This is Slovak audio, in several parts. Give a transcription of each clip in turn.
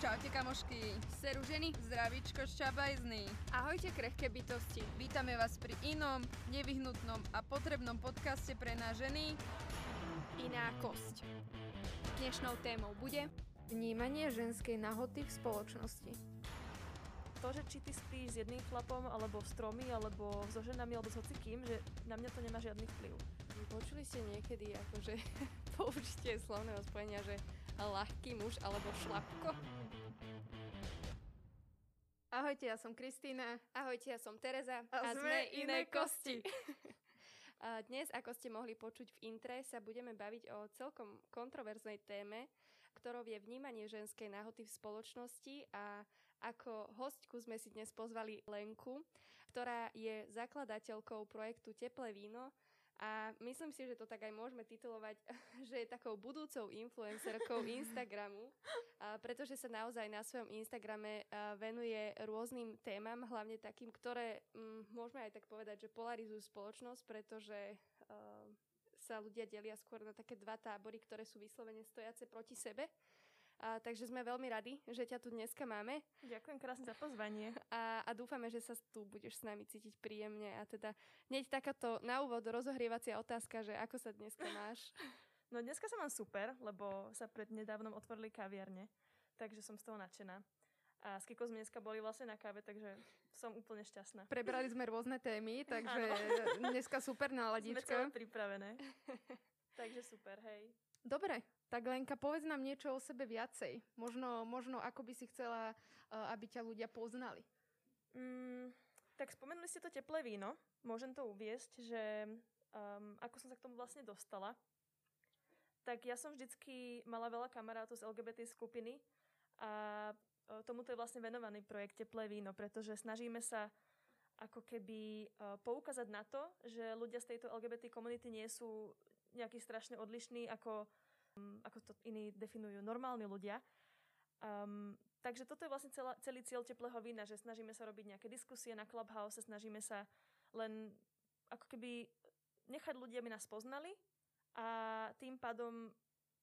Čaute kamošky, seru ženy, zdravíčko šťabajzný. Ahojte krehké bytosti. Vítame vás pri inom, nevyhnutnom a potrebnom podcaste pre nás ženy. Iná kosť. Dnešnou témou bude vnímanie ženskej nahoty v spoločnosti. To, že či ty spíš s jedným chlapom, alebo v stromy, alebo so ženami, alebo s hocikým, že na mňa to nemá žiadny vplyv. Počuli ste niekedy, akože použitie slovného spojenia, že ľahký muž alebo šlapko? Ahojte, ja som Kristýna. Ahojte, ja som Tereza. A, a sme iné kosti. Dnes, ako ste mohli počuť v intre, sa budeme baviť o celkom kontroverznej téme, ktorou je vnímanie ženskej náhoty v spoločnosti a ako hostku sme si dnes pozvali Lenku, ktorá je zakladateľkou projektu Teplé víno, a myslím si, že to tak aj môžeme titulovať, že je takou budúcou influencerkou Instagramu, pretože sa naozaj na svojom Instagrame venuje rôznym témam, hlavne takým, ktoré mm, môžeme aj tak povedať, že polarizujú spoločnosť, pretože sa ľudia delia skôr na také dva tábory, ktoré sú vyslovene stojace proti sebe. A, takže sme veľmi radi, že ťa tu dneska máme. Ďakujem krásne za pozvanie. A, a dúfame, že sa tu budeš s nami cítiť príjemne. A teda hneď takáto na úvod rozohrievacia otázka, že ako sa dneska máš? No dneska sa mám super, lebo sa pred nedávnom otvorili kaviarne, takže som z toho nadšená. A s Kiko sme dneska boli vlastne na káve, takže som úplne šťastná. Prebrali sme rôzne témy, takže dneska super náladička. Sme pripravené. takže super, hej. Dobre, tak Lenka, povedz nám niečo o sebe viacej. Možno, možno ako by si chcela, eh, aby ťa ľudia poznali. Mm, tak spomenuli ste to teplé víno. Môžem to uviesť, že um, ako som sa k tomu vlastne dostala. Tak ja som vždycky mala veľa kamarátov z LGBT skupiny a eh, tomuto je vlastne venovaný projekt Teplé víno, pretože snažíme sa ako keby uh, poukázať na to, že ľudia z tejto LGBT komunity nie sú nejaký strašne odlišní ako Um, ako to iní definujú, normálni ľudia. Um, takže toto je vlastne celá, celý cieľ teplého vína, že snažíme sa robiť nejaké diskusie na Clubhouse, snažíme sa len ako keby nechať ľudia, aby nás poznali a tým pádom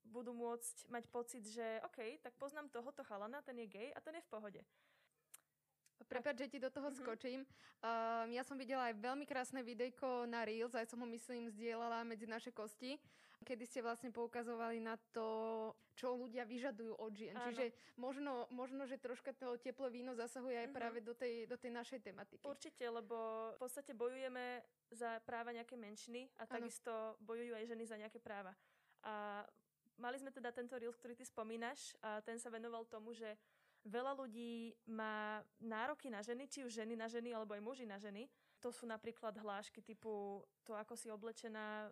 budú môcť mať pocit, že OK, tak poznám tohoto chalana, ten je gay a ten je v pohode. Prepač, že ti do toho mm-hmm. skočím. Um, ja som videla aj veľmi krásne videjko na Reels, aj som ho myslím zdieľala medzi naše kosti, kedy ste vlastne poukazovali na to, čo ľudia vyžadujú od žien. Áno. Čiže možno, možno, že troška to teplé víno zasahuje aj mm-hmm. práve do tej, do tej našej tematiky. Určite, lebo v podstate bojujeme za práva nejaké menšiny a takisto ano. bojujú aj ženy za nejaké práva. A mali sme teda tento Reels, ktorý ty spomínaš a ten sa venoval tomu, že Veľa ľudí má nároky na ženy, či už ženy na ženy, alebo aj muži na ženy. To sú napríklad hlášky typu to, ako si oblečená,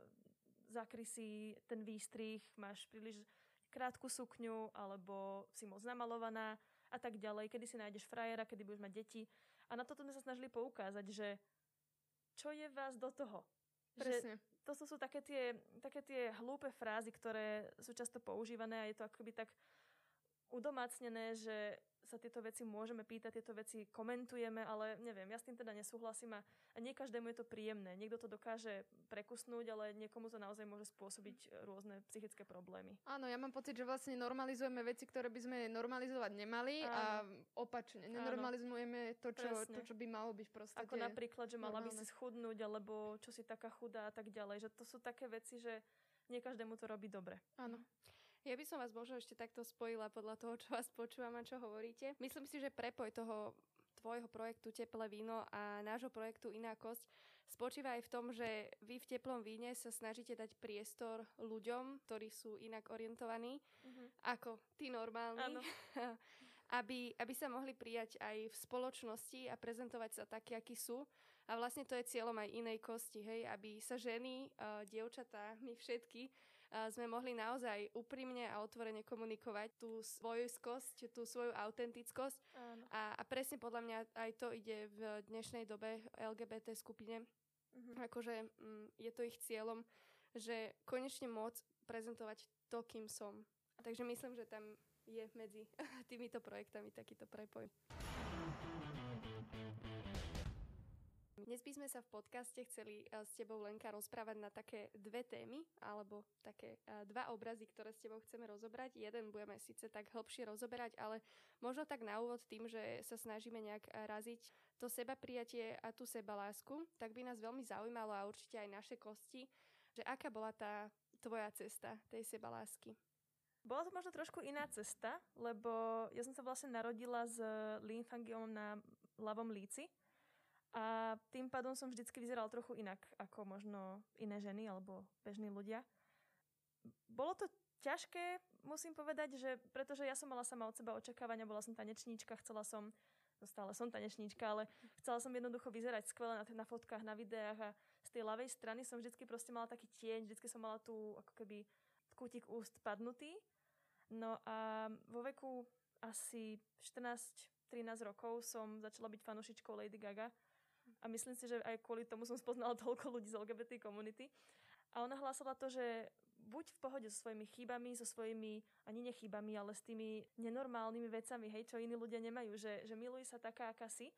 zakry si ten výstrih, máš príliš krátku sukňu, alebo si moc namalovaná a tak ďalej. Kedy si nájdeš frajera, kedy budeš mať deti. A na toto sme sa snažili poukázať, že čo je vás do toho? Presne. Že to sú, sú také, tie, také tie hlúpe frázy, ktoré sú často používané a je to akoby tak udomácnené, že sa tieto veci môžeme pýtať, tieto veci komentujeme, ale neviem, ja s tým teda nesúhlasím a, a nie každému je to príjemné. Niekto to dokáže prekusnúť, ale niekomu to naozaj môže spôsobiť rôzne psychické problémy. Áno, ja mám pocit, že vlastne normalizujeme veci, ktoré by sme normalizovať nemali Áno. a opačne, nenormalizujeme to čo, to, čo by malo byť v prostate. Ako napríklad, že mala normálne. by si schudnúť, alebo čo si taká chudá a tak ďalej. Že to sú také veci, že nie každému to robí dobre. Áno. Ja by som vás možno ešte takto spojila podľa toho, čo vás počúvam a čo hovoríte. Myslím si, že prepoj toho tvojho projektu Teplé víno a nášho projektu Iná kosť spočíva aj v tom, že vy v teplom víne sa snažíte dať priestor ľuďom, ktorí sú inak orientovaní, mm-hmm. ako tí normálni, aby, aby sa mohli prijať aj v spoločnosti a prezentovať sa takí, akí sú. A vlastne to je cieľom aj inej kosti, hej, aby sa ženy, uh, dievčatá, my všetky sme mohli naozaj úprimne a otvorene komunikovať tú svoju skosť, tú svoju autentickosť. A, a presne podľa mňa aj to ide v dnešnej dobe LGBT skupine. Mm-hmm. Akože mm, je to ich cieľom, že konečne môcť prezentovať to, kým som. Takže myslím, že tam je medzi týmito projektami takýto prepoj. Dnes by sme sa v podcaste chceli eh, s tebou, Lenka, rozprávať na také dve témy, alebo také eh, dva obrazy, ktoré s tebou chceme rozobrať. Jeden budeme síce tak hĺbšie rozoberať, ale možno tak na úvod tým, že sa snažíme nejak eh, raziť to seba prijatie a tú seba lásku, tak by nás veľmi zaujímalo a určite aj naše kosti, že aká bola tá tvoja cesta tej seba lásky. Bola to možno trošku iná cesta, lebo ja som sa vlastne narodila s lymfangiom na ľavom líci a tým pádom som vždycky vyzeral trochu inak ako možno iné ženy alebo bežní ľudia. Bolo to ťažké, musím povedať, že pretože ja som mala sama od seba očakávania, bola som tanečníčka, chcela som, no stále som tanečníčka, ale chcela som jednoducho vyzerať skvele na, na fotkách, na videách a z tej ľavej strany som vždycky proste mala taký tieň, vždycky som mala tu ako keby kútik úst padnutý. No a vo veku asi 14-13 rokov som začala byť fanušičkou Lady Gaga a myslím si, že aj kvôli tomu som spoznala toľko ľudí z LGBT komunity. A ona hlásala to, že buď v pohode so svojimi chybami, so svojimi, ani nechybami, ale s tými nenormálnymi vecami, hej, čo iní ľudia nemajú, že, že miluj sa taká, aká si.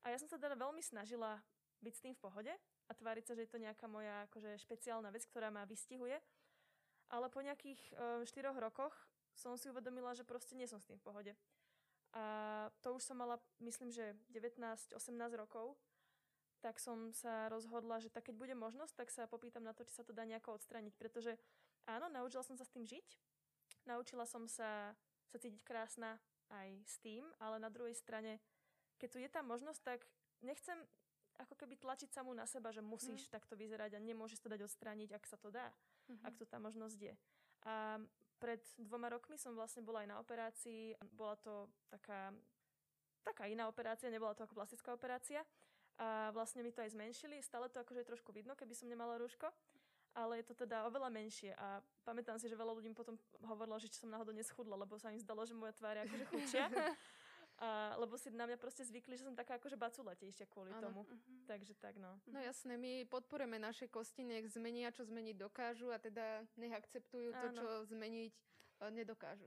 A ja som sa teda veľmi snažila byť s tým v pohode a tváriť sa, že je to nejaká moja akože, špeciálna vec, ktorá ma vystihuje. Ale po nejakých štyroch rokoch som si uvedomila, že proste nie som s tým v pohode. A to už som mala, myslím, že 19-18 rokov tak som sa rozhodla, že tak keď bude možnosť, tak sa popýtam na to, či sa to dá nejako odstraniť. Pretože áno, naučila som sa s tým žiť, naučila som sa, sa cítiť krásna aj s tým, ale na druhej strane, keď tu je tá možnosť, tak nechcem ako keby tlačiť samú na seba, že musíš mm. takto vyzerať a nemôžeš to dať odstrániť, ak sa to dá, mm-hmm. ak tu tá možnosť je. A pred dvoma rokmi som vlastne bola aj na operácii, bola to taká, taká iná operácia, nebola to ako plastická operácia, a vlastne mi to aj zmenšili. Stále to akože je trošku vidno, keby som nemala rúško, ale je to teda oveľa menšie a pamätám si, že veľa ľudí potom hovorilo, že či som náhodou neschudla, lebo sa im zdalo, že moja tvár je akože chudšia. A, lebo si na mňa proste zvykli, že som taká akože baculatejšia kvôli ano. tomu. Uh-huh. Takže tak, no. No jasné, my podporujeme naše kosti, nech zmenia, čo zmeniť dokážu a teda nech akceptujú to, čo zmeniť e, nedokážu.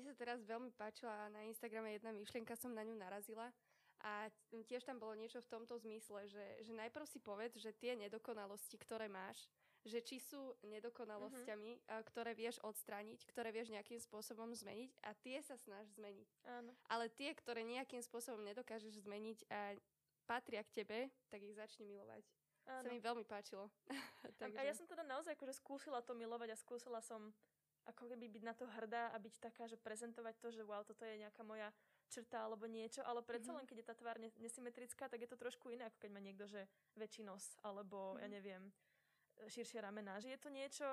Mne sa teraz veľmi páčila na Instagrame jedna myšlienka, som na ňu narazila. A tiež tam bolo niečo v tomto zmysle, že, že najprv si povedz, že tie nedokonalosti, ktoré máš, že či sú nedokonalosťami, uh-huh. ktoré vieš odstrániť, ktoré vieš nejakým spôsobom zmeniť a tie sa snaž zmeniť. Áno. Ale tie, ktoré nejakým spôsobom nedokážeš zmeniť a patria k tebe, tak ich začni milovať. Áno. Sa mi veľmi páčilo. Takže... A ja som teda naozaj akože skúsila to milovať a skúsila som ako keby byť na to hrdá a byť taká, že prezentovať to, že wow, toto je nejaká moja črta alebo niečo, ale predsa mm-hmm. len keď je tá tvár nesymetrická, tak je to trošku iné, ako keď má niekto, že väčší nos, alebo mm-hmm. ja neviem, širšie ramená. Že je to niečo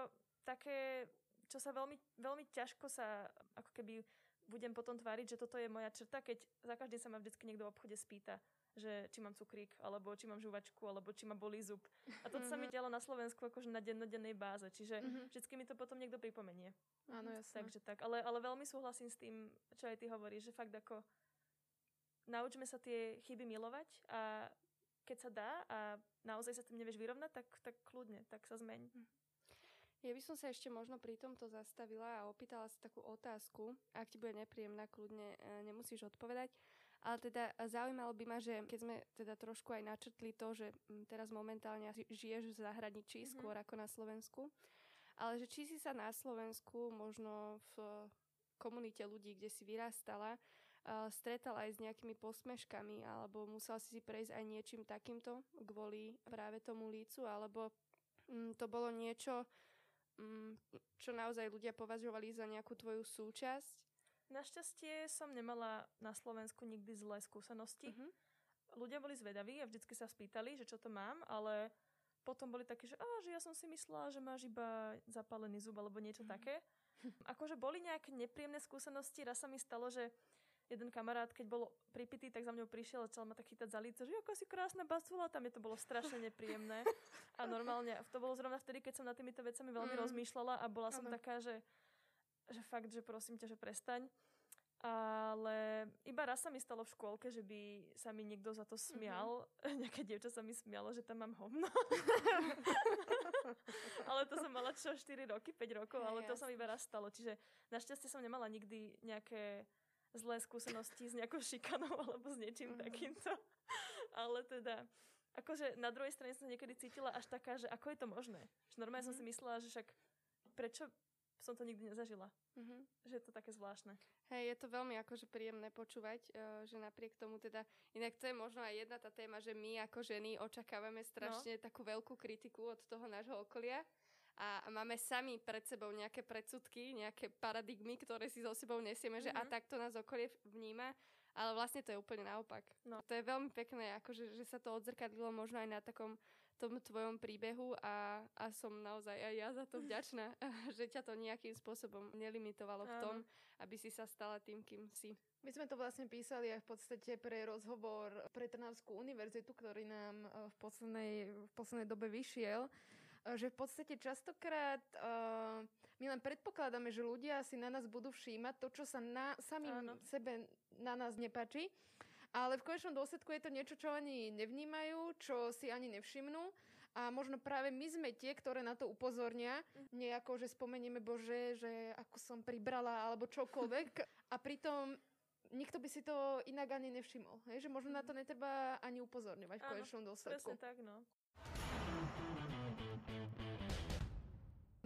také, čo sa veľmi, veľmi ťažko sa ako keby budem potom tváriť, že toto je moja črta, keď za každým sa ma vždycky niekto v obchode spýta, že či mám cukrík, alebo či mám žuvačku, alebo či ma bolí zub. A toto sa mi mhm. dialo na Slovensku akože na dennodennej báze, čiže mm-hmm. vždycky mi to potom niekto pripomenie. Áno, jasne. Takže tak, ale, ale veľmi súhlasím s tým, čo aj ty hovoríš, že fakt ako naučme sa tie chyby milovať a keď sa dá a naozaj sa tým nevieš vyrovnať, tak, tak kľudne, tak sa zmeň. Hm. Ja by som sa ešte možno pri tomto zastavila a opýtala sa takú otázku. Ak ti bude nepríjemná, kľudne e, nemusíš odpovedať. Ale teda zaujímalo by ma, že keď sme teda trošku aj načrtli to, že mm, teraz momentálne žiješ v zahraničí mm-hmm. skôr ako na Slovensku, ale že či si sa na Slovensku možno v komunite ľudí, kde si vyrastala, uh, stretala aj s nejakými posmeškami, alebo musela si si prejsť aj niečím takýmto kvôli práve tomu lícu, alebo um, to bolo niečo, um, čo naozaj ľudia považovali za nejakú tvoju súčasť Našťastie som nemala na Slovensku nikdy zlé skúsenosti. Uh-huh. Ľudia boli zvedaví a vždycky sa spýtali, že čo to mám, ale potom boli také, že, á, že ja som si myslela, že máš iba zapálený zub alebo niečo uh-huh. také. Akože boli nejaké nepríjemné skúsenosti. Raz sa mi stalo, že jeden kamarát, keď bol pripitý, tak za mňou prišiel a začal ma tak chytať za líce, že ako si krásna basula, tam je to bolo strašne nepríjemné. A normálne, to bolo zrovna vtedy, keď som nad týmito vecami veľmi mm. rozmýšľala a bola som taká, že že fakt, že prosím ťa, že prestaň. Ale iba raz sa mi stalo v škôlke, že by sa mi niekto za to mhm. smial. Mm-hmm. Nejaké dievča sa mi smialo, že tam mám hovno. ale to som mala čo 4 roky, 5 rokov, ale to sa mi iba raz stalo. Čiže našťastie som nemala nikdy nejaké zlé skúsenosti s nejakou šikanou alebo s niečím mm-hmm. takýmto. Ale teda, akože na druhej strane som sa niekedy cítila až taká, že ako je to možné. Že normálne mm-hmm. som si mhm. myslela, že však prečo som to nikdy nezažila. Mm-hmm. Že je to také zvláštne. Hej, je to veľmi akože príjemné počúvať, uh, že napriek tomu teda, inak to je možno aj jedna tá téma, že my ako ženy očakávame strašne no. takú veľkú kritiku od toho nášho okolia a máme sami pred sebou nejaké predsudky, nejaké paradigmy, ktoré si so sebou nesieme, mm-hmm. že a mhm. takto nás okolie vníma, ale vlastne to je úplne naopak. No. To je veľmi pekné, akože, že sa to odzrkadlilo možno aj na takom tom tvojom príbehu a, a som naozaj aj ja za to vďačná, že ťa to nejakým spôsobom nelimitovalo v tom, aby si sa stala tým, kým si. My sme to vlastne písali aj v podstate pre rozhovor pre Trnavskú univerzitu, ktorý nám e, v poslednej, v poslednej dobe vyšiel e, že v podstate častokrát uh, my len predpokladáme, že ľudia si na nás budú všímať to, čo sa na, samým Áno. sebe na nás nepáči ale v konečnom dôsledku je to niečo, čo ani nevnímajú, čo si ani nevšimnú. A možno práve my sme tie, ktoré na to upozornia. Nejako, že spomenieme, bože, že ako som pribrala alebo čokoľvek. A pritom nikto by si to inak ani nevšimol. Hej? Že možno na to mhm. netreba ani upozorňovať v konečnom dôsledku. Presne tak, no.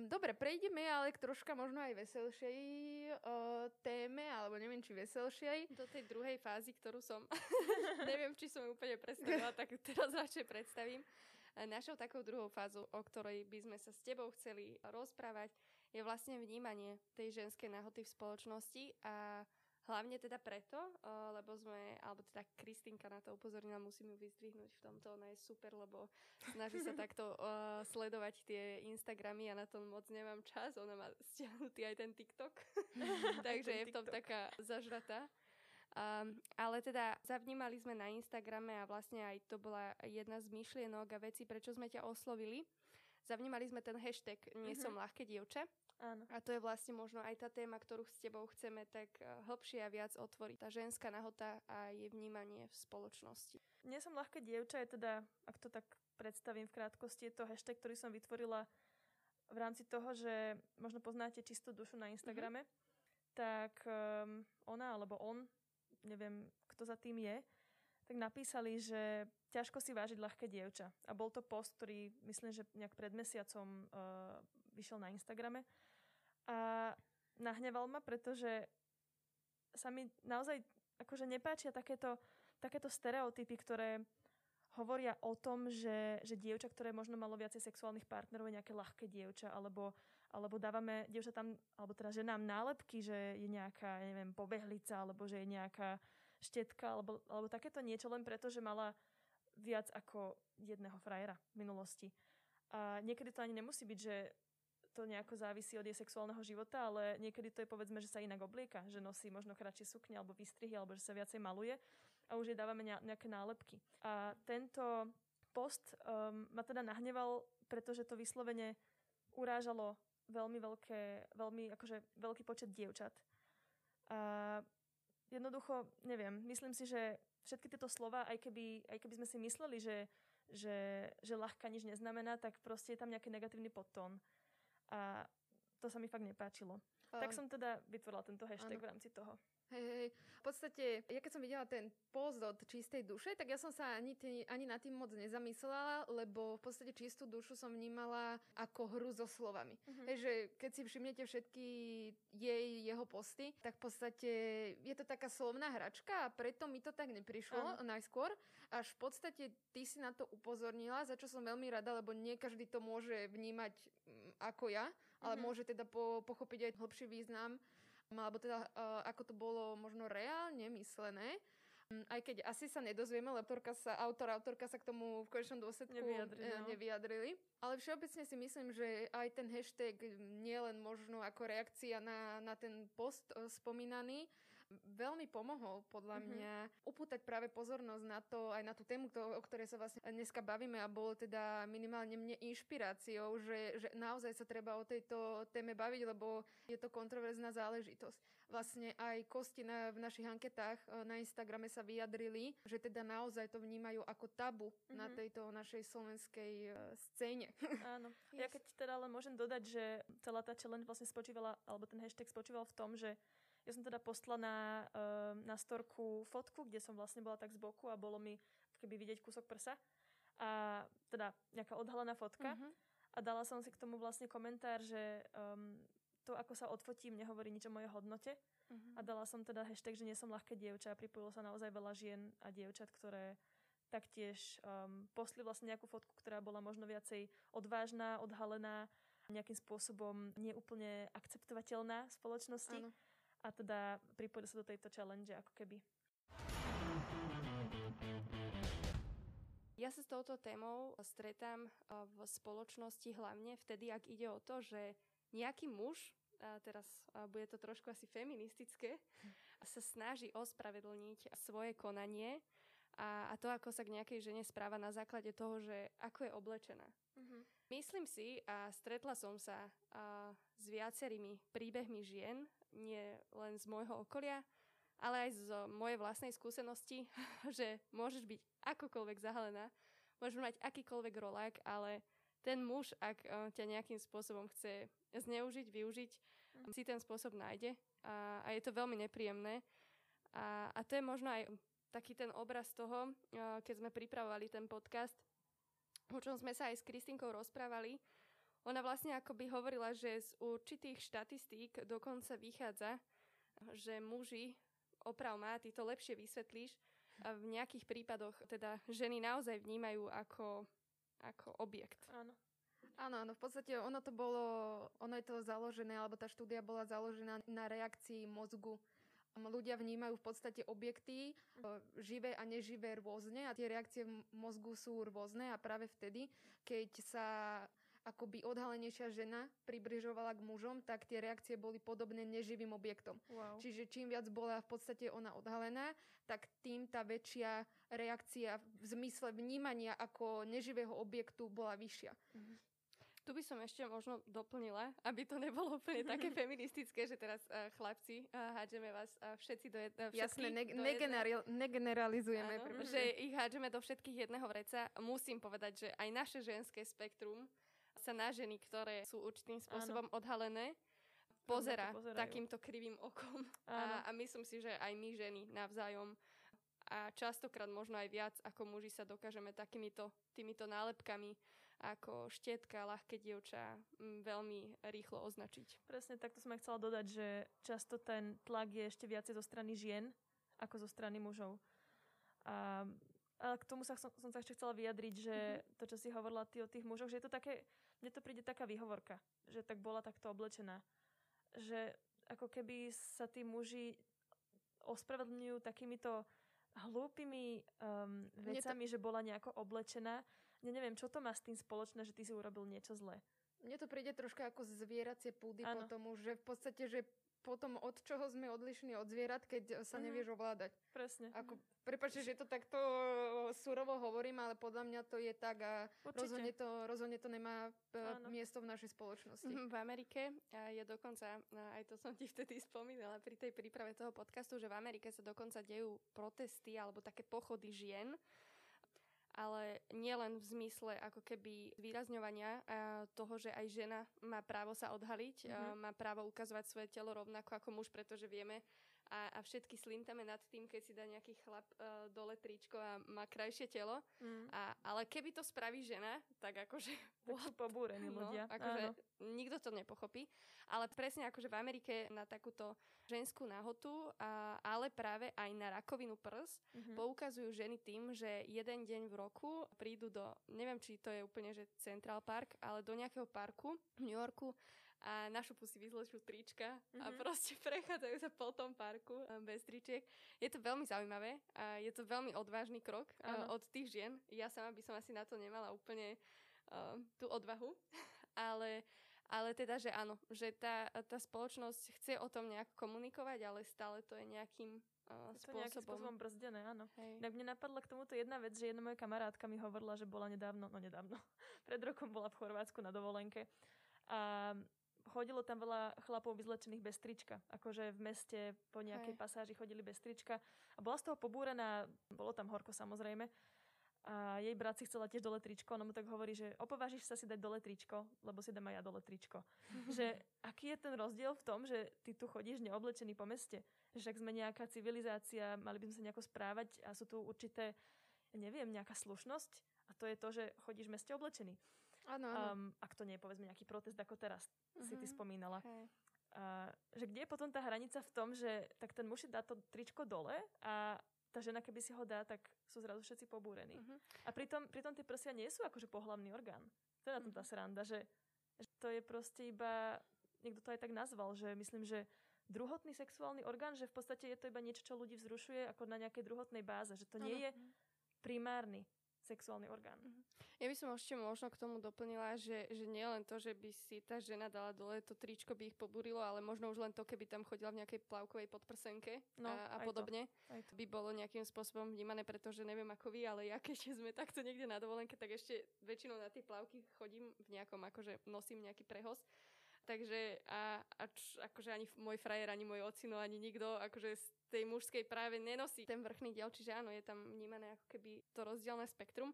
Dobre, prejdeme ale k troška možno aj veselšej uh, téme, alebo neviem, či veselšej. Do tej druhej fázy, ktorú som, neviem, či som ju úplne predstavila, tak teraz radšej predstavím. Našou takou druhou fázou, o ktorej by sme sa s tebou chceli rozprávať, je vlastne vnímanie tej ženskej nahoty v spoločnosti a Hlavne teda preto, uh, lebo sme, alebo teda Kristinka na to upozornila, musím ju vyzdvihnúť v tomto, ona je super, lebo snaží sa takto uh, sledovať tie Instagramy a na to moc nemám čas, ona má stiahnutý aj ten TikTok, takže je v tom taká zažratá. Um, ale teda zavnímali sme na Instagrame a vlastne aj to bola jedna z myšlienok a vecí, prečo sme ťa oslovili. Zavnímali sme ten hashtag Nie som mhm. ľahké dievče Áno. A to je vlastne možno aj tá téma, ktorú s tebou chceme tak eh, hlbšie a viac otvoriť. Tá ženská nahota a jej vnímanie v spoločnosti. Nie som ľahké dievča, je teda, ak to tak predstavím v krátkosti, je to hashtag, ktorý som vytvorila v rámci toho, že možno poznáte čistú dušu na Instagrame, mm-hmm. tak um, ona alebo on, neviem kto za tým je, tak napísali, že ťažko si vážiť ľahké dievča. A bol to post, ktorý myslím, že nejak pred mesiacom uh, vyšiel na Instagrame. A nahneval ma, pretože sa mi naozaj akože nepáčia takéto, takéto stereotypy, ktoré hovoria o tom, že, že dievča, ktoré možno malo viacej sexuálnych partnerov, je nejaké ľahké dievča, alebo, alebo dávame dievča tam, alebo teda ženám nálepky, že je nejaká, neviem, pobehlica, alebo že je nejaká štetka, alebo, alebo takéto niečo len preto, že mala viac ako jedného frajera v minulosti. A niekedy to ani nemusí byť, že to nejako závisí od jej sexuálneho života, ale niekedy to je povedzme, že sa inak oblieka, že nosí možno kratšie sukne alebo vystrihy, alebo že sa viacej maluje a už jej dávame nejaké nálepky. A tento post um, ma teda nahneval, pretože to vyslovene urážalo veľmi veľké, veľmi akože veľký počet dievčat. A jednoducho, neviem, myslím si, že všetky tieto slova, aj keby, aj keby sme si mysleli, že, že, že ľahká nič neznamená, tak proste je tam nejaký negatívny podtón. A to sa mi fakt nepáčilo. Um, tak som teda vytvorila tento hashtag ano. v rámci toho. Hej, hej. V podstate, ja keď som videla ten post od čistej duše, tak ja som sa ani, tý, ani na tým moc nezamyslela, lebo v podstate čistú dušu som vnímala ako hru so slovami. Uh-huh. Hej, že keď si všimnete všetky jej, jeho posty, tak v podstate je to taká slovná hračka a preto mi to tak neprišlo uh-huh. najskôr. Až v podstate ty si na to upozornila, za čo som veľmi rada, lebo nie každý to môže vnímať ako ja, ale uh-huh. môže teda po, pochopiť aj hlbší význam alebo teda uh, ako to bolo možno reálne myslené. Aj keď asi sa nedozvieme, lebo sa, autor, autorka sa k tomu v konečnom dôsledku nevyjadrili, no. nevyjadrili. Ale všeobecne si myslím, že aj ten hashtag nie len možno ako reakcia na, na ten post uh, spomínaný, veľmi pomohol podľa mm-hmm. mňa upútať práve pozornosť na to, aj na tú tému, to, o ktorej sa vlastne dneska bavíme a bolo teda minimálne mne inšpiráciou, že, že naozaj sa treba o tejto téme baviť, lebo je to kontroverzná záležitosť. Vlastne aj kosti na, v našich anketách e, na Instagrame sa vyjadrili, že teda naozaj to vnímajú ako tabu mm-hmm. na tejto našej slovenskej uh, scéne. Áno. Yes. Ja keď teda len môžem dodať, že celá tá challenge vlastne spočívala, alebo ten hashtag spočíval v tom, že Ja som teda postla na, uh, na storku fotku, kde som vlastne bola tak z boku a bolo mi keby vidieť kúsok prsa. A teda nejaká odhalená fotka. Mhm. A dala som si k tomu vlastne komentár, že um, to, ako sa odfotím, nehovorí nič o mojej hodnote. Mhm. A dala som teda hashtag, že nie som ľahké dievča a pripojilo sa naozaj veľa žien a dievčat, ktoré taktiež um, posli vlastne nejakú fotku, ktorá bola možno viacej odvážna, odhalená, nejakým spôsobom neúplne akceptovateľná v spoločnosti. Áno. A teda pripojili sa do tejto challenge ako keby. Ja sa s touto témou stretám uh, v spoločnosti hlavne vtedy, ak ide o to, že nejaký muž, a teraz uh, bude to trošku asi feministické, sa snaží ospravedlniť svoje konanie a, a to, ako sa k nejakej žene správa na základe toho, že ako je oblečená. Mm-hmm. Myslím si a stretla som sa a, s viacerými príbehmi žien, nie len z môjho okolia, ale aj z mojej vlastnej skúsenosti, že môžeš byť akokoľvek zahalená, môžeš mať akýkoľvek rolák, ale ten muž, ak a, ťa nejakým spôsobom chce zneužiť, využiť, Mhm. si ten spôsob nájde a, a je to veľmi nepríjemné. A, a to je možno aj taký ten obraz toho, a, keď sme pripravovali ten podcast, o čom sme sa aj s Kristinkou rozprávali. Ona vlastne akoby hovorila, že z určitých štatistík dokonca vychádza, že muži, oprav má, ty to lepšie vysvetlíš, a v nejakých prípadoch teda ženy naozaj vnímajú ako, ako objekt. Áno. Áno, áno, v podstate ono to bolo, ono je to založené, alebo tá štúdia bola založená na reakcii mozgu. Ľudia vnímajú v podstate objekty, uh, živé a neživé rôzne a tie reakcie v mozgu sú rôzne a práve vtedy, keď sa akoby odhalenejšia žena približovala k mužom, tak tie reakcie boli podobné neživým objektom. Wow. Čiže čím viac bola v podstate ona odhalená, tak tým tá väčšia reakcia v zmysle vnímania ako neživého objektu bola vyššia. Tu by som ešte možno doplnila, aby to nebolo úplne také feministické, že teraz uh, chlapci uh, hádžeme vás uh, všetci do, jed- uh, všetkých ne- jedného- negenerali- negeneralizujeme. Áno, že ich hádžeme do všetkých jedného vreca. Musím povedať, že aj naše ženské spektrum sa na ženy, ktoré sú určitým spôsobom odhalené, pozera takýmto krivým okom. Áno. A, a myslím si, že aj my ženy navzájom a častokrát možno aj viac ako muži sa dokážeme takýmito týmito nálepkami ako štetka, ľahké dievča m, veľmi rýchlo označiť. Presne takto som aj chcela dodať, že často ten tlak je ešte viacej zo strany žien ako zo strany mužov. A, ale k tomu sa, som, som sa ešte chcela vyjadriť, že to, čo si hovorila ty o tých mužoch, že je to také, mne to príde taká výhovorka, že tak bola takto oblečená. Že ako keby sa tí muži ospravedlňujú takýmito hlúpými um, Mne to- vecami, že bola nejako oblečená. Ja neviem, čo to má s tým spoločné, že ty si urobil niečo zlé. Mne to príde troška ako zvieracie púdy Áno. po tomu, že v podstate, že potom od čoho sme odlišní od zvierat, keď sa Mhm. nevieš ovládať. Presne. Ako, prepáčte, že to takto surovo hovorím, ale podľa mňa to je tak a rozhodne to, rozhodne to nemá e, Áno. miesto v našej spoločnosti. V Amerike a je dokonca, a aj to som ti vtedy spomínala pri tej príprave toho podcastu, že v Amerike sa dokonca dejú protesty alebo také pochody žien, ale nielen v zmysle ako keby zvýrazňovania a toho, že aj žena má právo sa odhaliť, Mhm. a má právo ukazovať svoje telo rovnako ako muž, pretože vieme a, a všetky slintame nad tým, keď si dá nejaký chlap uh, dole tričko a má krajšie telo. Mm. A, ale keby to spraví žena, tak akože Tak sú pobúrení ľudia. No, akože Áno. nikto to nepochopí. Ale presne akože v Amerike na takúto ženskú nahotu, a, ale práve aj na rakovinu prs Mhm. poukazujú ženy tým, že jeden deň v roku prídu do, neviem, či to je úplne, že Central Park, ale do nejakého parku v New Yorku a našupu si vyzlečú trička a Mhm. proste prechádzajú sa po tom parku a bez tričiek. Je to veľmi zaujímavé a je to veľmi odvážny krok a, Áno. od tých žien. Ja sama by som asi na to nemala úplne uh, tú odvahu, ale, ale teda, že áno, že tá, tá spoločnosť chce o tom nejak komunikovať, ale stále to je nejakým uh, Je to nejakým spôsobom. brzdené, áno. Hej. Inak mne napadla k tomuto jedna vec, že jedna moja kamarátka mi hovorila, že bola nedávno, no nedávno, pred rokom bola v Chorvátsku na dovolenke a chodilo tam veľa chlapov vyzlečených bez trička. Akože v meste po nejakej Hej. pasáži chodili bez trička a bola z toho pobúrená, bolo tam horko samozrejme, a jej brat si chcela tiež dole tričko, ona mu tak hovorí, že opovážiš sa si dať dole tričko, lebo si dám aj ja dole tričko. že aký je ten rozdiel v tom, že ty tu chodíš neoblečený po meste? Že však sme nejaká civilizácia, mali by sme sa nejako správať a sú tu určité, neviem, nejaká slušnosť a to je to, že chodíš v meste oblečený. Áno. Um, ak to nie je povedzme nejaký protest ako teraz uh-huh. si ty Mhm. spomínala. Hej. A, že kde je potom tá hranica v tom, že tak ten muž dá to tričko dole a tá žena keby si ho dá, tak sú zrazu všetci pobúrení. Mhm. A pritom, pritom tie prsia nie sú akože pohlavný orgán. To je na tom tá sranda, že, že to je proste iba, niekto to aj tak nazval, že myslím, že druhotný sexuálny orgán, že v podstate je to iba niečo, čo ľudí vzrušuje ako na nejakej druhotnej báze, že to nie Áno. je primárny sexuálny orgán. Ja by som ešte možno k tomu doplnila, že, že nie len to, že by si tá žena dala dole, to tričko by ich pobúrilo, ale možno už len to, keby tam chodila v nejakej plavkovej podprsenke No, a, a aj to. podobne, Aj to. by bolo nejakým spôsobom vnímané, pretože neviem ako vy, ale ja keď sme takto niekde na dovolenke, tak ešte väčšinou na tie plavky chodím v nejakom, akože nosím nejaký prehoz. Takže a, a č, akože ani môj frajer, ani môj ocino, ani nikto akože z tej mužskej práve nenosí ten vrchný diel, čiže áno, je tam vnímané ako keby to rozdielne spektrum.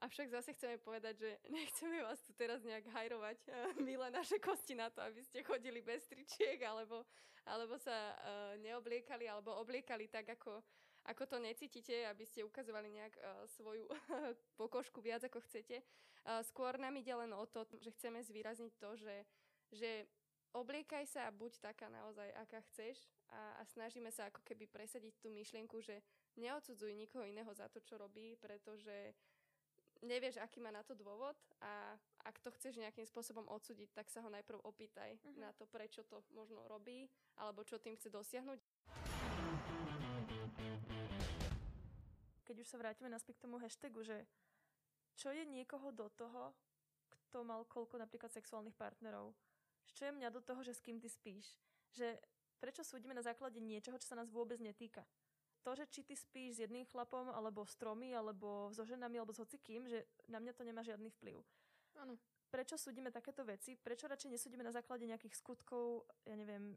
Avšak zase chceme povedať, že nechceme vás tu teraz nejak hajrovať, eh, milé naše kosti na to, aby ste chodili bez tričiek, alebo, alebo sa uh, neobliekali, alebo obliekali tak, ako, ako to necítite, aby ste ukazovali nejak uh, svoju pokožku viac, ako chcete. Uh, skôr nám ide len o to, že chceme zvýrazniť to, že, že obliekaj sa a buď taká naozaj, aká chceš a, a snažíme sa ako keby presadiť tú myšlienku, že neodsudzuj nikoho iného za to, čo robí, pretože nevieš, aký má na to dôvod a ak to chceš nejakým spôsobom odsúdiť, tak sa ho najprv opýtaj Mhm. na to, prečo to možno robí alebo čo tým chce dosiahnuť. Keď už sa vrátime naspäť k tomu hashtagu, že čo je niekoho do toho, kto mal koľko napríklad sexuálnych partnerov? Čo je mňa do toho, že s kým ty spíš? Že prečo súdime na základe niečoho, čo sa nás vôbec netýka? To, že či ty spíš s jedným chlapom, alebo s tromi, alebo so ženami, alebo s hocikým, že na mňa to nemá žiadny vplyv. Áno. Prečo súdime takéto veci? Prečo radšej nesúdime na základe nejakých skutkov, ja neviem,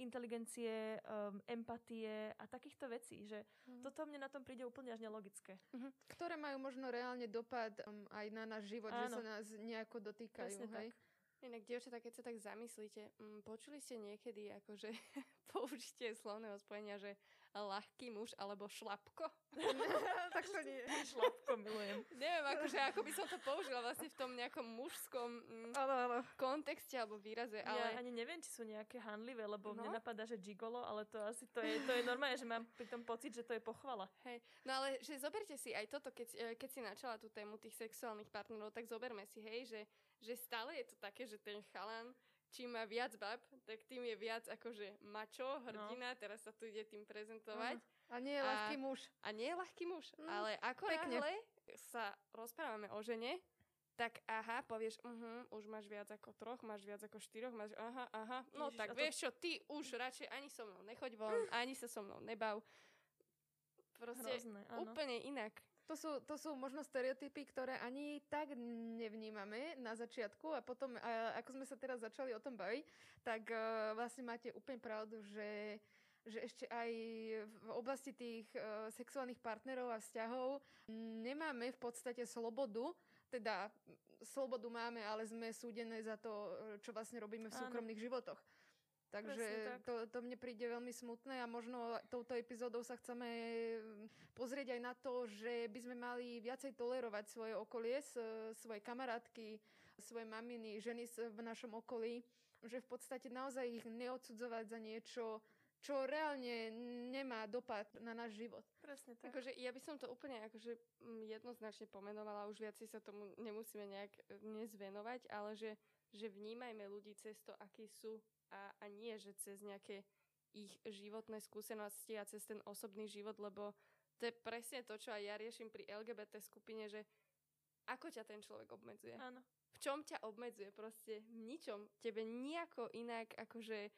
inteligencie, um, empatie a takýchto vecí, že Mhm. toto mne na tom príde úplne až nelogické. Ktoré majú možno reálne dopad um, aj na náš život, že Áno. sa nás nejako dotýkajú. Presne hej? tak. Inak, dievčatá, keď sa tak zamyslíte, mm, počuli ste niekedy akože použitie slovného spojenia, že ľahký muž alebo šlapko? tak to nie. Šlapko milujem. Neviem, akože ako by som to použila vlastne v tom nejakom mužskom mm, áno. kontexte alebo výraze, Ale... Ja ani neviem, či sú nejaké hanlivé, lebo No. mne napadá, že gigolo, ale to asi to je, to je normálne, že mám pri tom pocit, že to je pochvala. Hej, no ale že zoberte si aj toto, keď, e, keď si načala tú tému tých sexuálnych partnerov, tak zoberme si, hej, že, že stále je to také, že ten chalan, čím má viac bab, tak tým je viac akože mačo, hrdina, teraz sa tu ide tým prezentovať. A nie je A- ľahký muž. A nie je ľahký muž, Mm, ale ako náhle sa rozprávame o žene, tak aha, povieš, uh už máš viac ako troch, máš viac ako štyroch, máš aha, aha, no Ježiš, tak to- vieš čo, ty už radšej ani so mnou nechoď von, ani sa so mnou nebav. Proste Hrozné, áno. úplne inak. To sú, to sú možno stereotypy, ktoré ani tak nevnímame na začiatku a potom, a, ako sme sa teraz začali o tom baviť, tak uh, vlastne máte úplne pravdu, že, že ešte aj v oblasti tých uh, sexuálnych partnerov a vzťahov nemáme v podstate slobodu, teda slobodu máme, ale sme súdené za to, čo vlastne robíme v Áno. súkromných životoch. Takže tak. to, to mne príde veľmi smutné a možno touto epizódou sa chceme mm, pozrieť aj na to, že by sme mali viacej tolerovať svoje okolie, svoje kamarátky, svoje maminy, ženy v našom okolí, že v podstate naozaj ich neodsudzovať za niečo, čo reálne nemá dopad na náš život. Presne tak. Akože ja by som to úplne akože mm, jednoznačne pomenovala, už viac si sa tomu nemusíme nejak e, dnes venovať, ale že, že vnímajme ľudí cez to, akí sú a, a nie, že cez nejaké ich životné skúsenosti a cez ten osobný život, lebo to je presne to, čo aj ja riešim pri LGBT skupine, že ako ťa ten človek obmedzuje. Áno. V čom ťa obmedzuje? Proste v ničom. Tebe nejako inak akože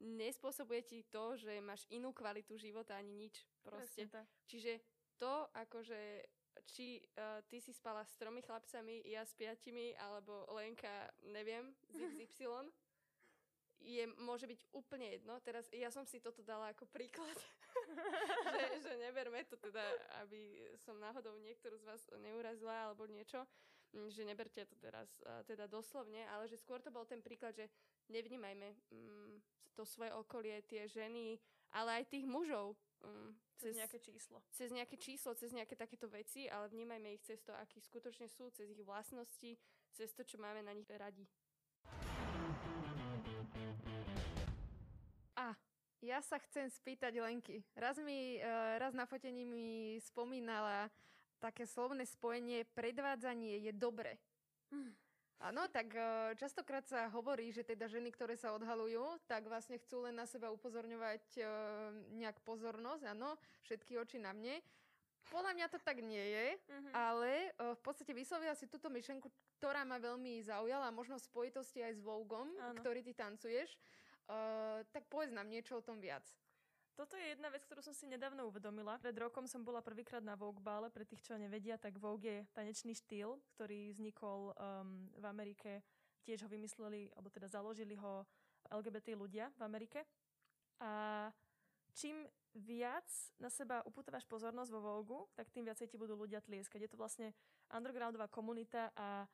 nespôsobuje ti to, že máš inú kvalitu života ani nič. Proste. Presne tak. Čiže to akože či uh, ty si spala s tromi chlapcami, ja s piatimi, alebo Lenka, neviem, z XY, je, môže byť úplne jedno. Teraz ja som si toto dala ako príklad, že, že neberme to teda, aby som náhodou niektorú z vás neurazila alebo niečo. mm, že neberte to teraz teda doslovne, ale že skôr to bol ten príklad, že nevnímajme um, to svoje okolie, tie ženy, ale aj tých mužov. Um, cez, cez nejaké číslo. Cez nejaké číslo, cez nejaké takéto veci, ale vnímajme ich cez to, akí skutočne sú, cez ich vlastnosti, cez to, čo máme na nich radi. Ja sa chcem spýtať Lenky. Raz mi, uh, raz na fotení mi spomínala také slovné spojenie predvádzanie je dobre. Hm. Áno, tak uh, častokrát sa hovorí, že teda ženy, ktoré sa odhalujú, tak vlastne chcú len na seba upozorňovať uh, nejak pozornosť, áno, všetky oči na mne. Podľa mňa to tak nie je, uh-huh. ale v podstate vyslovila si túto myšlenku, ktorá ma veľmi zaujala, možno v spojitosti aj s Vogom, ktorý ty tancuješ. Uh, tak povedz nám niečo o tom viac. Toto je jedna vec, ktorú som si nedávno uvedomila. Pred rokom som bola prvýkrát na Vogue bále, pre tých, čo nevedia, tak Vogue je tanečný štýl, ktorý vznikol um, v Amerike. Tiež ho vymysleli, alebo teda založili ho LGBT ľudia v Amerike. A čím viac na seba uputávaš pozornosť vo Vogue, tak tým viacej ti budú ľudia tlieskať. Je to vlastne undergroundová komunita a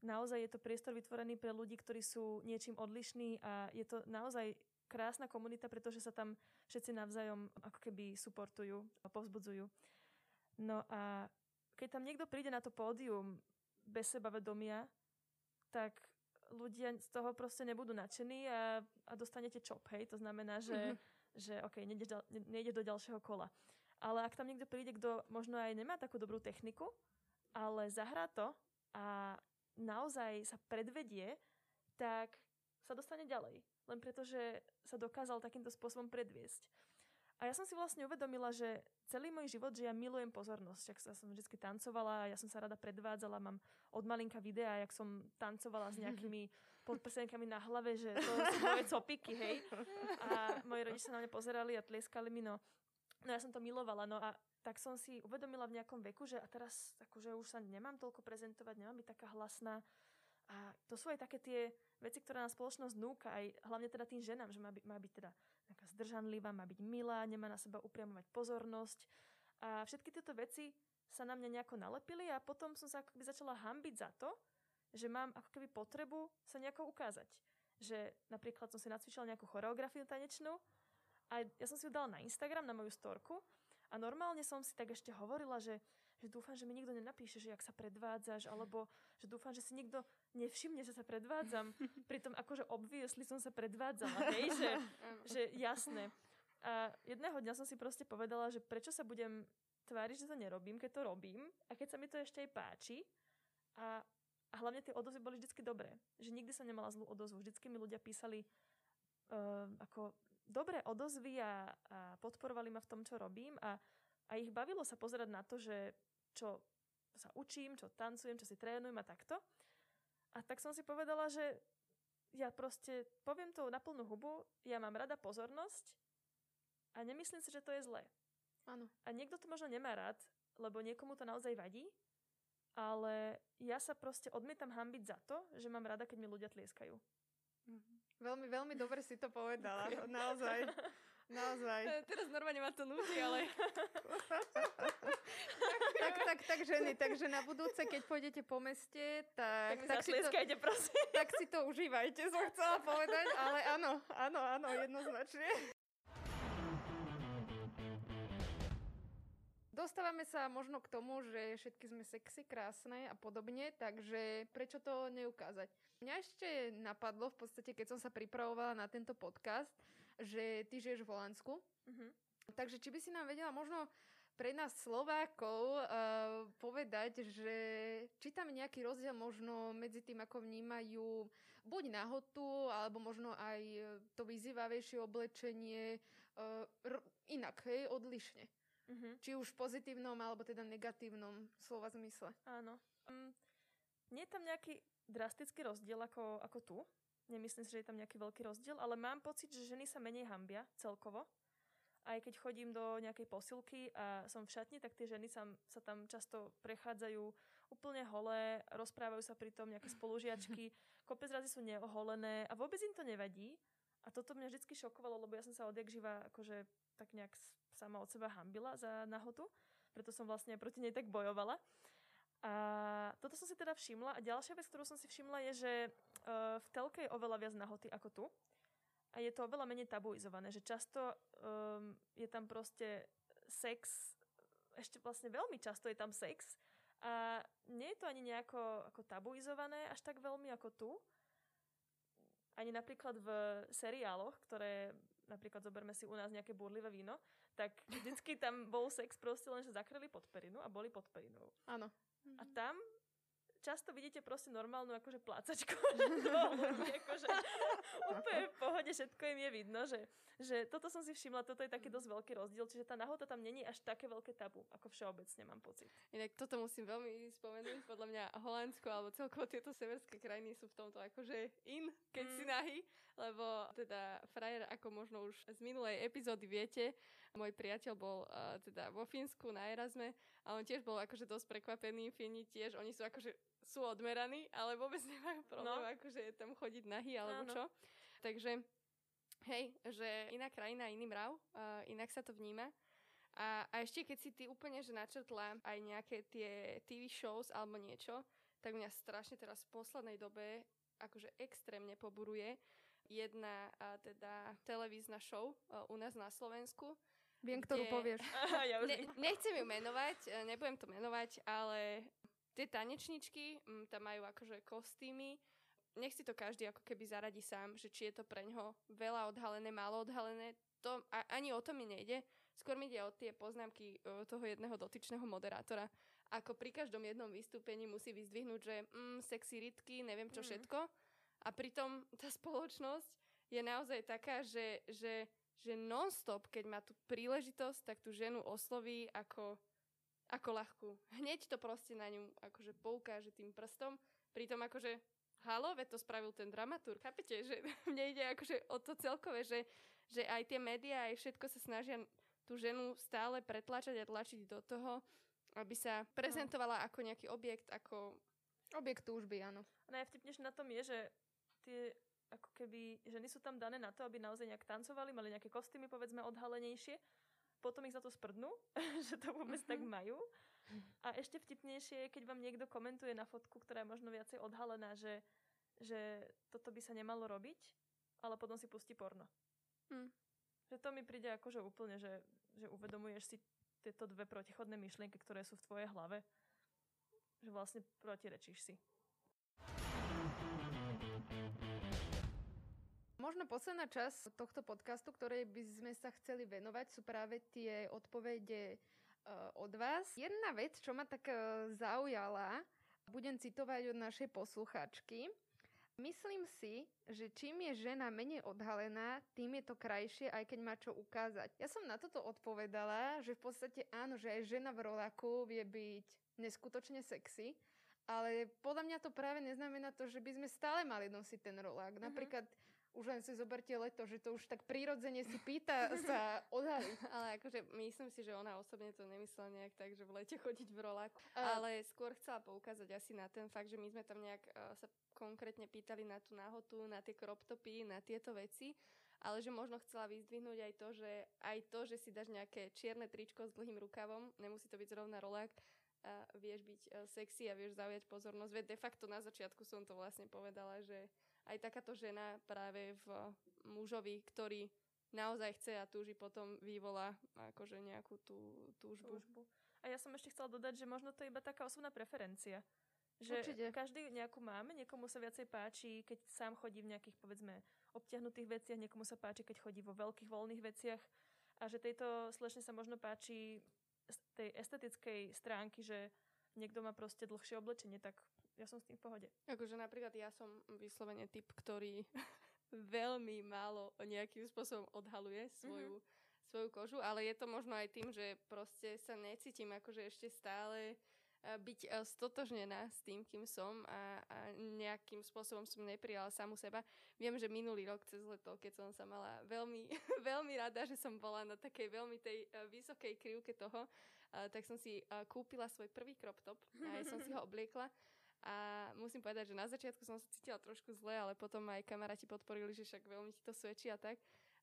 naozaj je to priestor vytvorený pre ľudí, ktorí sú niečím odlišní a je to naozaj krásna komunita, pretože sa tam všetci navzájom ako keby suportujú a povzbudzujú. No a keď tam niekto príde na to pódium bez sebavedomia, tak ľudia z toho proste nebudú nadšení a, a dostanete čop, hej? To znamená, že, mm-hmm. že OK, nejdeš, nejdeš do ďalšieho kola. Ale ak tam niekto príde, kto možno aj nemá takú dobrú techniku, ale zahrá to a naozaj sa predvedie, tak sa dostane ďalej. Len preto, že sa dokázal takýmto spôsobom predviesť. A ja som si vlastne uvedomila, že celý môj život, že ja milujem pozornosť. Jak sa som vždy tancovala, ja som sa rada predvádzala, mám od malinka videa, jak som tancovala s nejakými podprsenkami na hlave, že to sú moje copiky, hej. A moji rodiči sa na mňa pozerali a tlieskali mi, no. No ja som to milovala, no a tak som si uvedomila v nejakom veku, že a teraz akože už sa nemám toľko prezentovať, nemám byť taká hlasná. A to sú aj také tie veci, ktoré nám spoločnosť núka, aj hlavne teda tým ženám, že má byť, má byť teda taká zdržanlivá, má byť milá, nemá na seba upriamovať pozornosť. A všetky tieto veci sa na mňa nejako nalepili a potom som sa akoby začala hambiť za to, že mám ako keby potrebu sa nejako ukázať. Že napríklad som si nacvičila nejakú choreografiu tanečnú a ja som si ju dala na Instagram, na moju storku a normálne som si tak ešte hovorila, že, že dúfam, že mi nikto nenapíše, že jak sa predvádzaš, alebo že dúfam, že si nikto nevšimne, že sa predvádzam. Pritom akože obviesli som sa predvádzala, hej, že, že jasné. A jedného dňa som si proste povedala, že prečo sa budem tváriť, že to nerobím, keď to robím a keď sa mi to ešte aj páči. A, a hlavne tie odozvy boli vždy dobré. Že nikdy som nemala zlú odozvu. Vždycky mi ľudia písali uh, ako dobré odozvy a, a podporovali ma v tom, čo robím a, a ich bavilo sa pozerať na to, že čo sa učím, čo tancujem, čo si trénujem a takto. A tak som si povedala, že ja proste poviem to na plnú hubu, ja mám rada pozornosť a nemyslím si, že to je zlé. Áno. A niekto to možno nemá rád, lebo niekomu to naozaj vadí, ale ja sa proste odmietam hambiť za to, že mám rada, keď mi ľudia tlieskajú. Mm-hmm. Veľmi, veľmi dobre si to povedala. Naozaj. Naozaj. Teraz normálne ma to nutí, ale... tak, tak, tak, ženy, takže na budúce, keď pôjdete po meste, tak... Tak, tak si to, prosím. Tak si to užívajte, som chcela povedať, ale áno, áno, áno, jednoznačne. Dostávame sa možno k tomu, že všetky sme sexy, krásne a podobne, takže prečo to neukázať? Mňa ešte napadlo v podstate, keď som sa pripravovala na tento podcast, že ty žiješ v Holandsku. Uh-huh. Takže či by si nám vedela možno pre nás Slovákov uh, povedať, že či tam nejaký rozdiel možno medzi tým, ako vnímajú buď nahotu, alebo možno aj to vyzývavejšie oblečenie uh, r- inak, hej, odlišne. Uh-huh. Či už v pozitívnom alebo teda negatívnom slova zmysle. Áno. Um, nie je tam nejaký drastický rozdiel ako, ako tu. Nemyslím si, že je tam nejaký veľký rozdiel, ale mám pocit, že ženy sa menej hambia celkovo. Aj keď chodím do nejakej posilky a som v šatni, tak tie ženy sa, sa tam často prechádzajú úplne holé, rozprávajú sa pri tom nejaké spolužiačky, kopec razy sú neoholené a vôbec im to nevadí. A toto mňa vždy šokovalo, lebo ja som sa odjak živa akože tak nejak sama od seba hambila za nahotu, preto som vlastne proti nej tak bojovala. A toto som si teda všimla. A ďalšia vec, ktorú som si všimla, je, že uh, v telke je oveľa viac nahoty ako tu. A je to oveľa menej tabuizované, že často um, je tam proste sex, ešte vlastne veľmi často je tam sex a nie je to ani nejako ako tabuizované až tak veľmi ako tu. Ani napríklad v seriáloch, ktoré napríklad zoberme si u nás nejaké burlivé víno, tak vždycky tam bol sex proste len, že zakryli pod perinu a boli pod perinou. Áno. A tam často vidíte proste normálnu akože plácačku. akože úplne v pohode, všetko im je vidno, že, že toto som si všimla, toto je taký dosť veľký rozdiel, čiže tá nahota tam není až také veľké tabu, ako všeobecne mám pocit. Inak toto musím veľmi spomenúť, podľa mňa Holandsko alebo celkovo tieto severské krajiny sú v tomto akože in, keď mm. si nahy, lebo teda frajer, ako možno už z minulej epizódy viete, môj priateľ bol uh, teda vo Fínsku na Erasme a on tiež bol akože dosť prekvapený, Fíni tiež, oni sú akože sú odmeraní, ale vôbec nemajú problém no. akože tam chodiť nahy alebo no, čo. Takže hej, že iná krajina, iný mrav, uh, inak sa to vníma. A, a ešte keď si ty úplne že načrtla aj nejaké tie TV shows alebo niečo, tak mňa strašne teraz v poslednej dobe akože extrémne poburuje jedna a teda televízna show uh, u nás na Slovensku. Viem, ktorú povieš. ja ne, nechcem ju menovať, e, nebudem to menovať, ale Tie tanečničky m, tam majú akože kostýmy. Nech si to každý ako keby zaradí sám, že či je to pre ňoho veľa odhalené, málo odhalené. To, a, ani o to mi nejde. Skôr mi ide o tie poznámky o, toho jedného dotyčného moderátora. Ako pri každom jednom vystúpení musí vyzdvihnúť, že mm, sexy rytky, neviem čo mm. všetko. A pritom tá spoločnosť je naozaj taká, že, že, že non-stop, keď má tú príležitosť, tak tú ženu osloví ako ako ľahkú. Hneď to proste na ňu akože poukáže tým prstom, pritom akože halo, veď to spravil ten dramaturg. Chápete, že mne ide akože o to celkové, že, že aj tie médiá, aj všetko sa snažia tú ženu stále pretlačať a tlačiť do toho, aby sa prezentovala no. ako nejaký objekt, ako... Objekt túžby, áno. A najvtipnejšie na tom je, že tie ako keby ženy sú tam dané na to, aby naozaj nejak tancovali, mali nejaké kostýmy, povedzme, odhalenejšie potom ich za to sprdnú, že to vôbec tak mhm. majú. A ešte vtipnejšie je, keď vám niekto komentuje na fotku, ktorá je možno viacej odhalená, že, že toto by sa nemalo robiť, ale potom si pustí porno. Hm. Že to mi príde ako, že úplne, že, že uvedomuješ si tieto dve protichodné myšlienky, ktoré sú v tvojej hlave. Že vlastne protirečíš si. Možno posledná časť tohto podcastu, ktorej by sme sa chceli venovať, sú práve tie odpovede od vás. Jedna vec, čo ma tak uh, zaujala, budem citovať od našej posluchačky. Myslím si, že čím je žena menej odhalená, tým je to krajšie, aj keď má čo ukázať. Ja som na toto odpovedala, že v podstate áno, že aj žena v roláku vie byť neskutočne sexy, ale podľa mňa to práve neznamená to, že by sme stále mali nosiť ten rolák. Mm-hmm. Napríklad už len si zoberte leto, že to už tak prírodzene si pýta sa odhaliť. Ale akože myslím si, že ona osobne to nemyslela nejak tak, že v lete chodiť v roláku. Uh, ale skôr chcela poukázať asi na ten fakt, že my sme tam nejak uh, sa konkrétne pýtali na tú náhotu, na tie crop topy, na tieto veci ale že možno chcela vyzdvihnúť aj to, že aj to, že si dáš nejaké čierne tričko s dlhým rukavom, nemusí to byť zrovna rolák, a vieš byť uh, sexy a vieš zaujať pozornosť. Veď de facto na začiatku som to vlastne povedala, že aj takáto žena práve v mužovi, ktorý naozaj chce a túži potom vyvolá akože nejakú tú túžbu. túžbu. A ja som ešte chcela dodať, že možno to je iba taká osobná preferencia. Že Určite. každý nejakú máme, niekomu sa viacej páči, keď sám chodí v nejakých, povedzme, obťahnutých veciach, niekomu sa páči, keď chodí vo veľkých voľných veciach a že tejto slečne sa možno páči tej estetickej stránky, že niekto má proste dlhšie oblečenie, tak ja som s tým v pohode. Akože napríklad ja som vyslovene typ, ktorý veľmi málo nejakým spôsobom odhaluje svoju, mm-hmm. svoju kožu, ale je to možno aj tým, že proste sa necítim akože ešte stále byť eh, stotožnená s tým, kým som a, a nejakým spôsobom som neprijala samu seba. Viem, že minulý rok cez leto, keď som sa mala veľmi, veľmi rada, že som bola na takej veľmi tej eh, vysokej krivke toho, tak som si kúpila svoj prvý crop top a aj som si ho obliekla a musím povedať, že na začiatku som sa cítila trošku zle, ale potom aj kamaráti podporili, že však veľmi ti to svedčí a tak.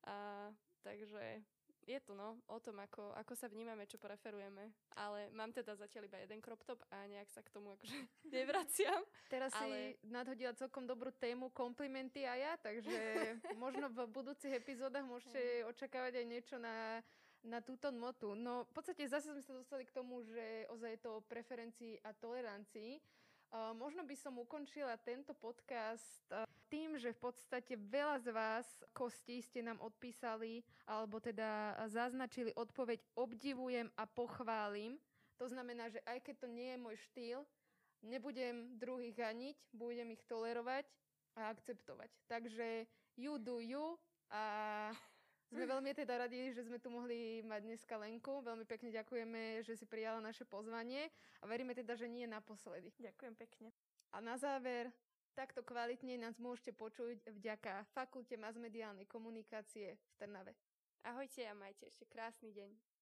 A, takže je to no, o tom, ako, ako sa vnímame, čo preferujeme. Ale mám teda zatiaľ iba jeden crop top a nejak sa k tomu akože nevraciam. Teraz Ale- si nadhodila celkom dobrú tému komplimenty a ja, takže možno v budúcich epizódach môžete očakávať aj niečo na, na túto notu. No v podstate zase sme sa dostali k tomu, že ozaj je to o preferencii a tolerancii. Uh, možno by som ukončila tento podcast tým, že v podstate veľa z vás kosti ste nám odpísali alebo teda zaznačili odpoveď obdivujem a pochválim. To znamená, že aj keď to nie je môj štýl, nebudem druhých ganiť, budem ich tolerovať a akceptovať. Takže you do you a sme veľmi teda radi, že sme tu mohli mať dneska Lenku. Veľmi pekne ďakujeme, že si prijala naše pozvanie a veríme teda, že nie naposledy. Ďakujem pekne. A na záver, takto kvalitne nás môžete počuť vďaka Fakulte masmediálnej komunikácie v Trnave. Ahojte a majte ešte krásny deň.